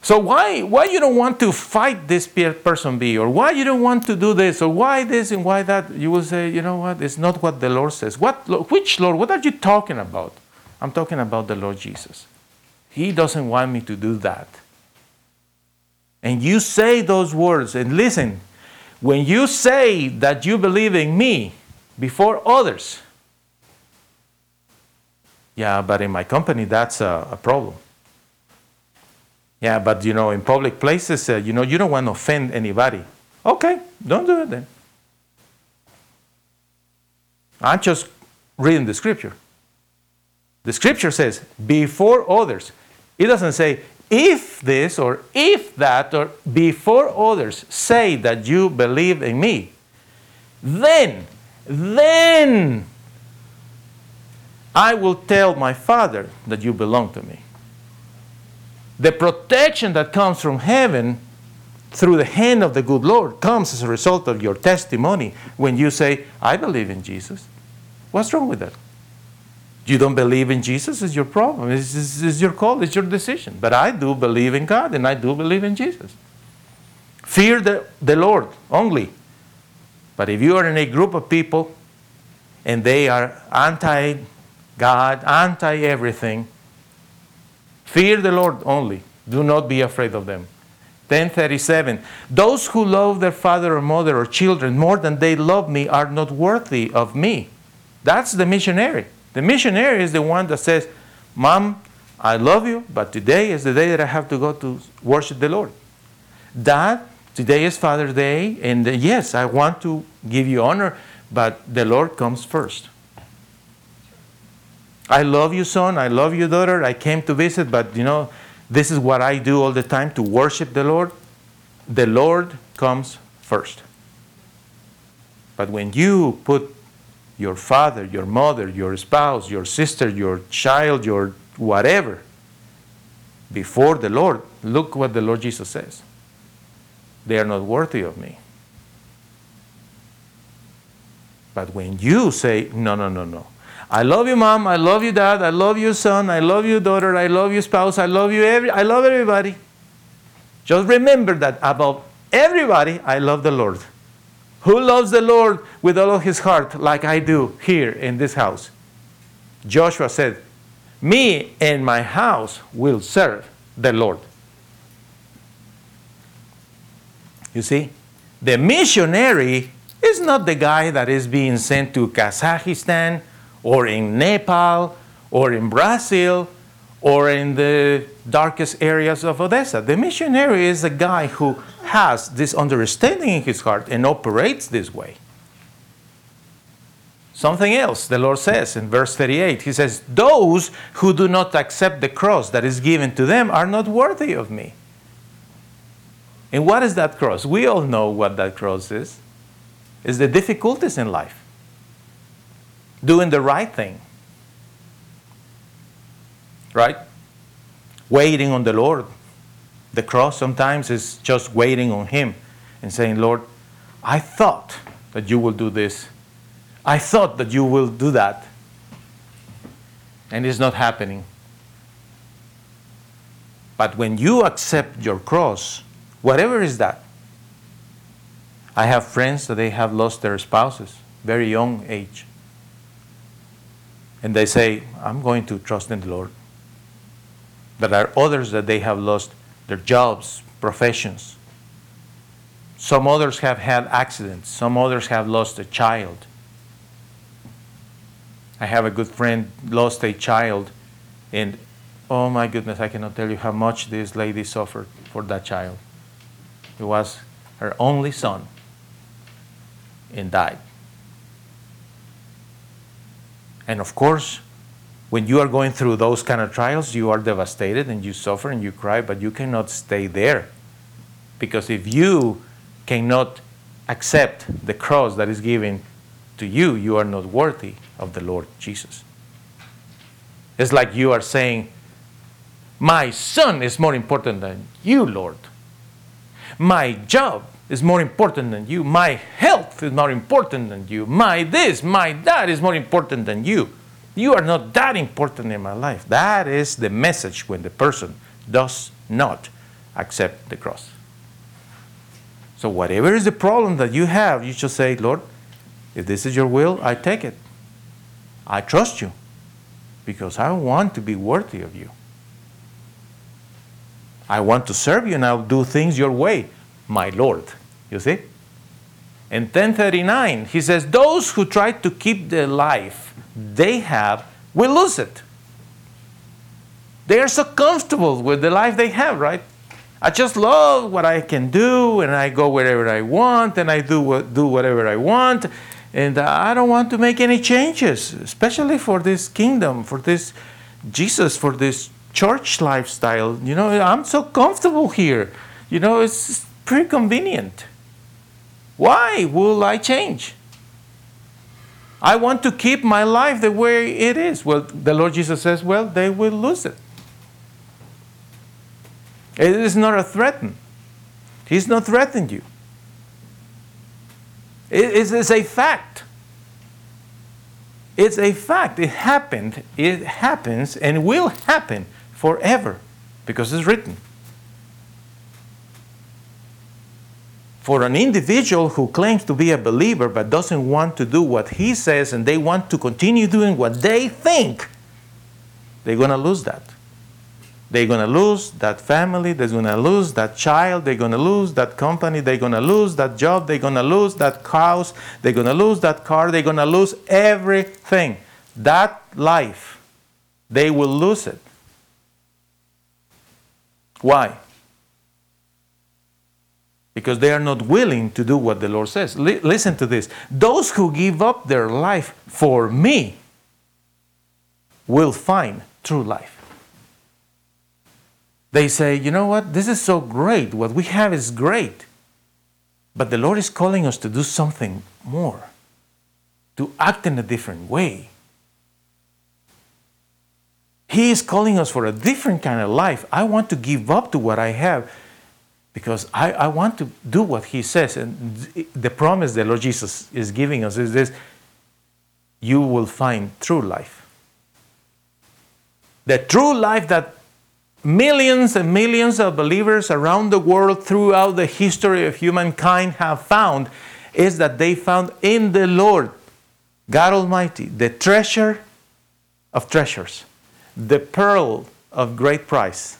A: So why why you don't want to fight this person B or why you don't want to do this or why this and why that? You will say, you know what? It's not what the Lord says. What which Lord? What are you talking about? I'm talking about the Lord Jesus. He doesn't want me to do that. And you say those words and listen, when you say that you believe in me, before others. Yeah, but in my company, that's a, a problem. Yeah, but you know, in public places, uh, you know, you don't want to offend anybody. Okay, don't do it then. I'm just reading the scripture. The scripture says, before others. It doesn't say, if this or if that or before others say that you believe in me, then then I will tell my Father that you belong to me. The protection that comes from heaven through the hand of the good Lord comes as a result of your testimony when you say, I believe in Jesus. What's wrong with that? You don't believe in Jesus is your problem. It's, it's, it's your call, it's your decision. But I do believe in God and I do believe in Jesus. Fear the, the Lord only. But if you are in a group of people and they are anti God, anti everything, fear the Lord only. Do not be afraid of them. 1037 Those who love their father or mother or children more than they love me are not worthy of me. That's the missionary. The missionary is the one that says, Mom, I love you, but today is the day that I have to go to worship the Lord. Dad, today is Father's Day, and yes, I want to give you honor, but the Lord comes first. I love you, son. I love you, daughter. I came to visit, but you know, this is what I do all the time to worship the Lord. The Lord comes first. But when you put your father, your mother, your spouse, your sister, your child, your whatever before the Lord, look what the Lord Jesus says. They are not worthy of me. But when you say, no, no, no, no. I love you, mom. I love you, dad. I love you, son. I love you, daughter. I love you, spouse. I love you, every. I love everybody. Just remember that above everybody, I love the Lord. Who loves the Lord with all of his heart, like I do here in this house? Joshua said, Me and my house will serve the Lord. You see, the missionary is not the guy that is being sent to Kazakhstan or in Nepal or in Brazil or in the darkest areas of Odessa. The missionary is a guy who has this understanding in his heart and operates this way. Something else the Lord says in verse 38 He says, Those who do not accept the cross that is given to them are not worthy of me. And what is that cross? We all know what that cross is. It's the difficulties in life. Doing the right thing. Right? Waiting on the Lord. The cross sometimes is just waiting on Him and saying, Lord, I thought that you will do this. I thought that you will do that. And it's not happening. But when you accept your cross, whatever is that, I have friends that they have lost their spouses, very young age. And they say, I'm going to trust in the Lord. But there are others that they have lost their jobs, professions. Some others have had accidents. Some others have lost a child. I have a good friend lost a child, and oh my goodness, I cannot tell you how much this lady suffered for that child. It was her only son and died. And of course, when you are going through those kind of trials, you are devastated and you suffer and you cry, but you cannot stay there. Because if you cannot accept the cross that is given to you, you are not worthy of the Lord Jesus. It's like you are saying, My son is more important than you, Lord. My job is more important than you. My health is more important than you. My this, my that is more important than you. You are not that important in my life. That is the message when the person does not accept the cross. So, whatever is the problem that you have, you should say, Lord, if this is your will, I take it. I trust you because I want to be worthy of you. I want to serve you and I'll do things your way, my Lord. You see? In 1039, he says, Those who try to keep the life they have will lose it. They are so comfortable with the life they have, right? I just love what I can do, and I go wherever I want, and I do, do whatever I want, and I don't want to make any changes, especially for this kingdom, for this Jesus, for this church lifestyle. You know, I'm so comfortable here. You know, it's pretty convenient. Why will I change? I want to keep my life the way it is. Well, the Lord Jesus says, well, they will lose it. It is not a threat. He's not threatening you. It is a fact. It's a fact. It happened. It happens and will happen forever because it's written. For an individual who claims to be a believer but doesn't want to do what he says and they want to continue doing what they think, they're going to lose that. They're going to lose that family, they're going to lose that child, they're going to lose that company, they're going to lose that job, they're going to lose that house, they're going to lose that car, they're going to lose everything. That life, they will lose it. Why? Because they are not willing to do what the Lord says. Li- listen to this. Those who give up their life for me will find true life. They say, you know what? This is so great. What we have is great. But the Lord is calling us to do something more, to act in a different way. He is calling us for a different kind of life. I want to give up to what I have because I, I want to do what He says. And the promise the Lord Jesus is giving us is this you will find true life. The true life that millions and millions of believers around the world throughout the history of humankind have found is that they found in the Lord, God Almighty, the treasure of treasures, the pearl of great price.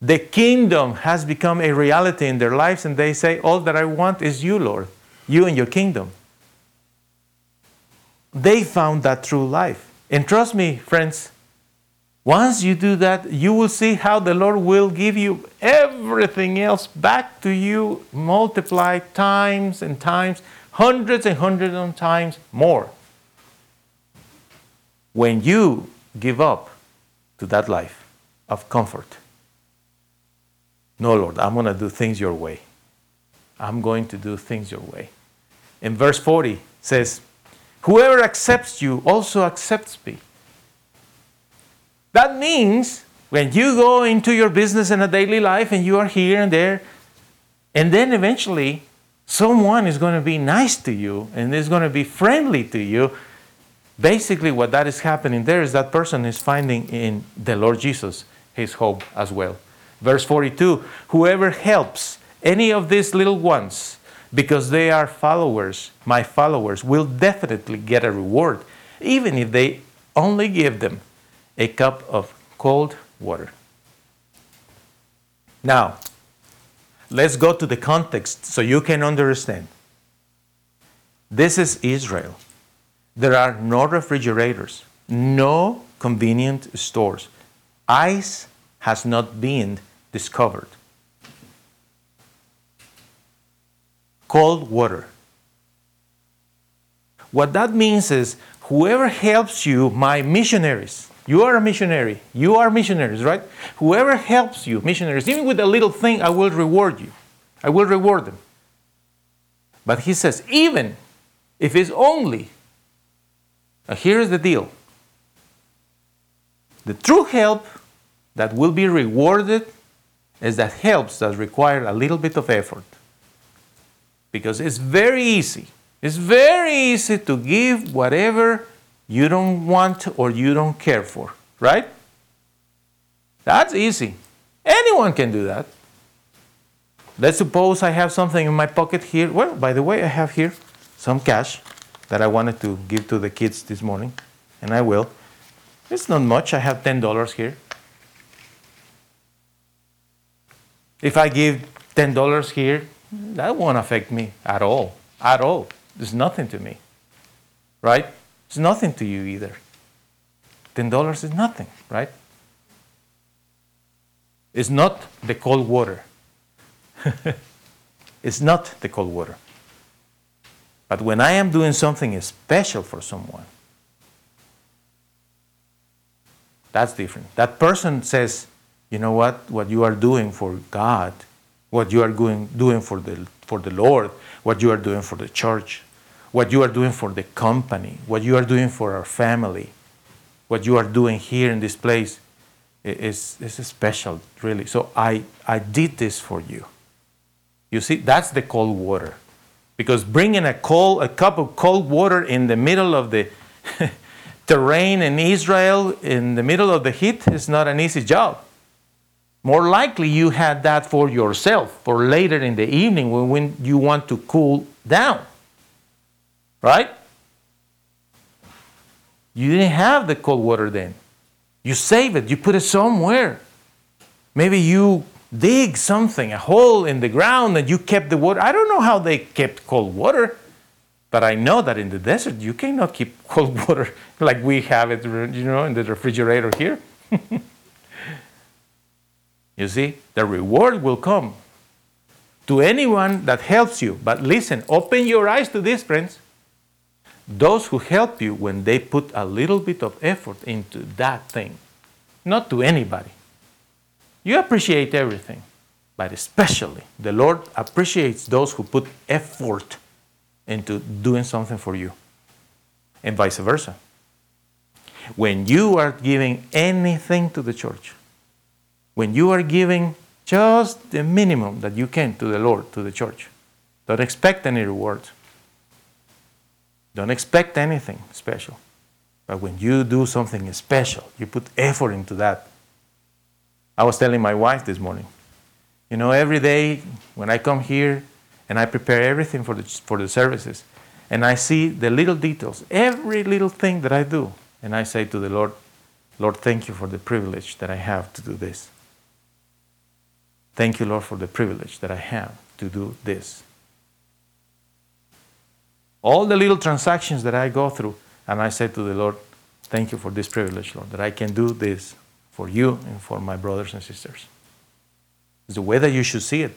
A: The kingdom has become a reality in their lives, and they say, All that I want is you, Lord, you and your kingdom. They found that true life. And trust me, friends, once you do that, you will see how the Lord will give you everything else back to you, multiplied times and times, hundreds and hundreds of times more. When you give up to that life of comfort. No, Lord, I'm going to do things your way. I'm going to do things your way. In verse 40 says, Whoever accepts you also accepts me. That means when you go into your business in a daily life and you are here and there, and then eventually someone is going to be nice to you and is going to be friendly to you. Basically, what that is happening there is that person is finding in the Lord Jesus his hope as well. Verse 42 Whoever helps any of these little ones, because they are followers, my followers, will definitely get a reward, even if they only give them a cup of cold water. Now, let's go to the context so you can understand. This is Israel. There are no refrigerators, no convenient stores. Ice has not been discovered. Cold water. What that means is whoever helps you, my missionaries, you are a missionary, you are missionaries, right? Whoever helps you, missionaries, even with a little thing, I will reward you. I will reward them. But he says, even if it's only, here's the deal the true help that will be rewarded is that helps that require a little bit of effort. Because it's very easy. It's very easy to give whatever you don't want or you don't care for, right? That's easy. Anyone can do that. Let's suppose I have something in my pocket here. Well, by the way, I have here some cash that I wanted to give to the kids this morning, and I will. It's not much. I have $10 here. If I give $10 here, that won't affect me at all. At all. It's nothing to me. Right? It's nothing to you either. $10 is nothing, right? It's not the cold water. (laughs) it's not the cold water. But when I am doing something special for someone, that's different. That person says, you know what, what you are doing for God, what you are doing, doing for, the, for the Lord, what you are doing for the church, what you are doing for the company, what you are doing for our family, what you are doing here in this place is, is special, really. So I, I did this for you. You see, that's the cold water. Because bringing a, cold, a cup of cold water in the middle of the (laughs) terrain in Israel, in the middle of the heat, is not an easy job. More likely, you had that for yourself for later in the evening when, when you want to cool down. Right? You didn't have the cold water then. You save it, you put it somewhere. Maybe you dig something, a hole in the ground, and you kept the water. I don't know how they kept cold water, but I know that in the desert you cannot keep (laughs) cold water like we have it, you know, in the refrigerator here. (laughs) you see, the reward will come to anyone that helps you. But listen, open your eyes to this, friends. Those who help you when they put a little bit of effort into that thing, not to anybody. You appreciate everything. But especially, the Lord appreciates those who put effort into doing something for you, and vice versa. When you are giving anything to the church, when you are giving just the minimum that you can to the Lord, to the church, don't expect any reward. Don't expect anything special. But when you do something special, you put effort into that. I was telling my wife this morning, you know, every day when I come here and I prepare everything for the, for the services, and I see the little details, every little thing that I do, and I say to the Lord, Lord, thank you for the privilege that I have to do this. Thank you, Lord, for the privilege that I have to do this. All the little transactions that I go through, and I say to the Lord, Thank you for this privilege, Lord, that I can do this for you and for my brothers and sisters. It's the way that you should see it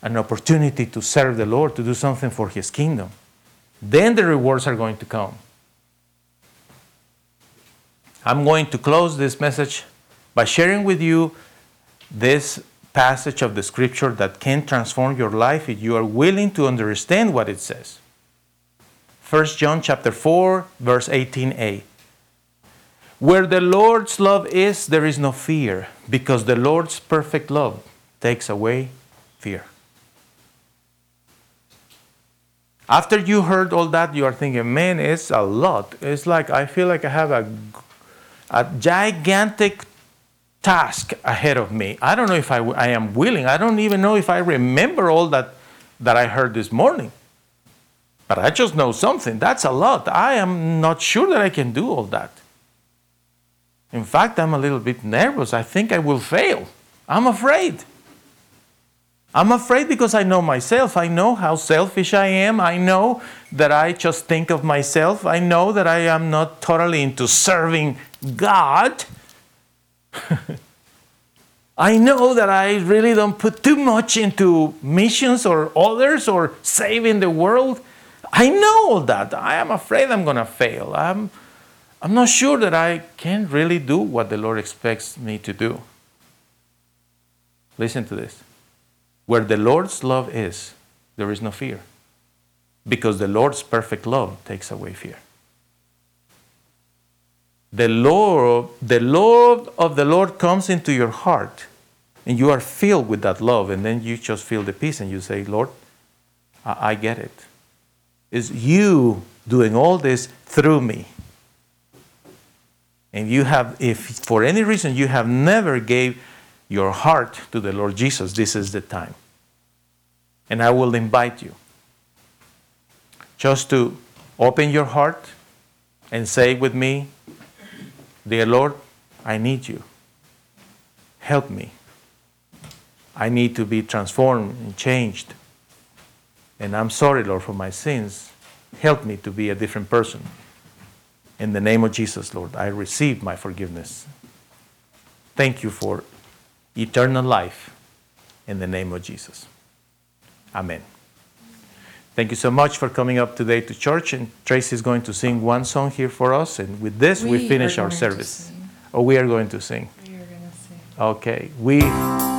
A: an opportunity to serve the Lord, to do something for His kingdom. Then the rewards are going to come. I'm going to close this message by sharing with you this passage of the scripture that can transform your life if you are willing to understand what it says. 1 John chapter 4 verse 18a. Where the Lord's love is, there is no fear, because the Lord's perfect love takes away fear. After you heard all that, you are thinking, man, it's a lot. It's like I feel like I have a, a gigantic task ahead of me. I don't know if I, I am willing. I don't even know if I remember all that, that I heard this morning. But I just know something. That's a lot. I am not sure that I can do all that. In fact, I'm a little bit nervous. I think I will fail. I'm afraid. I'm afraid because I know myself. I know how selfish I am. I know that I just think of myself. I know that I am not totally into serving God. (laughs) I know that I really don't put too much into missions or others or saving the world. I know all that. I am afraid I'm going to fail. I'm, I'm not sure that I can really do what the Lord expects me to do. Listen to this. Where the Lord's love is, there is no fear. Because the Lord's perfect love takes away fear. The Lord, the love of the Lord comes into your heart, and you are filled with that love, and then you just feel the peace, and you say, Lord, I, I get it. It's you doing all this through me. And you have, if for any reason you have never gave your heart to the Lord Jesus, this is the time. And I will invite you just to open your heart and say with me, Dear Lord, I need you. Help me. I need to be transformed and changed. And I'm sorry, Lord, for my sins. Help me to be a different person. In the name of Jesus, Lord, I receive my forgiveness. Thank you for eternal life in the name of Jesus. Amen. Thank you so much for coming up today to church. And Tracy is going to sing one song here for us. And with this, we,
D: We
A: finish our service.
D: sing.
A: Oh, we are going to sing.
D: We are going to sing.
A: Okay. We.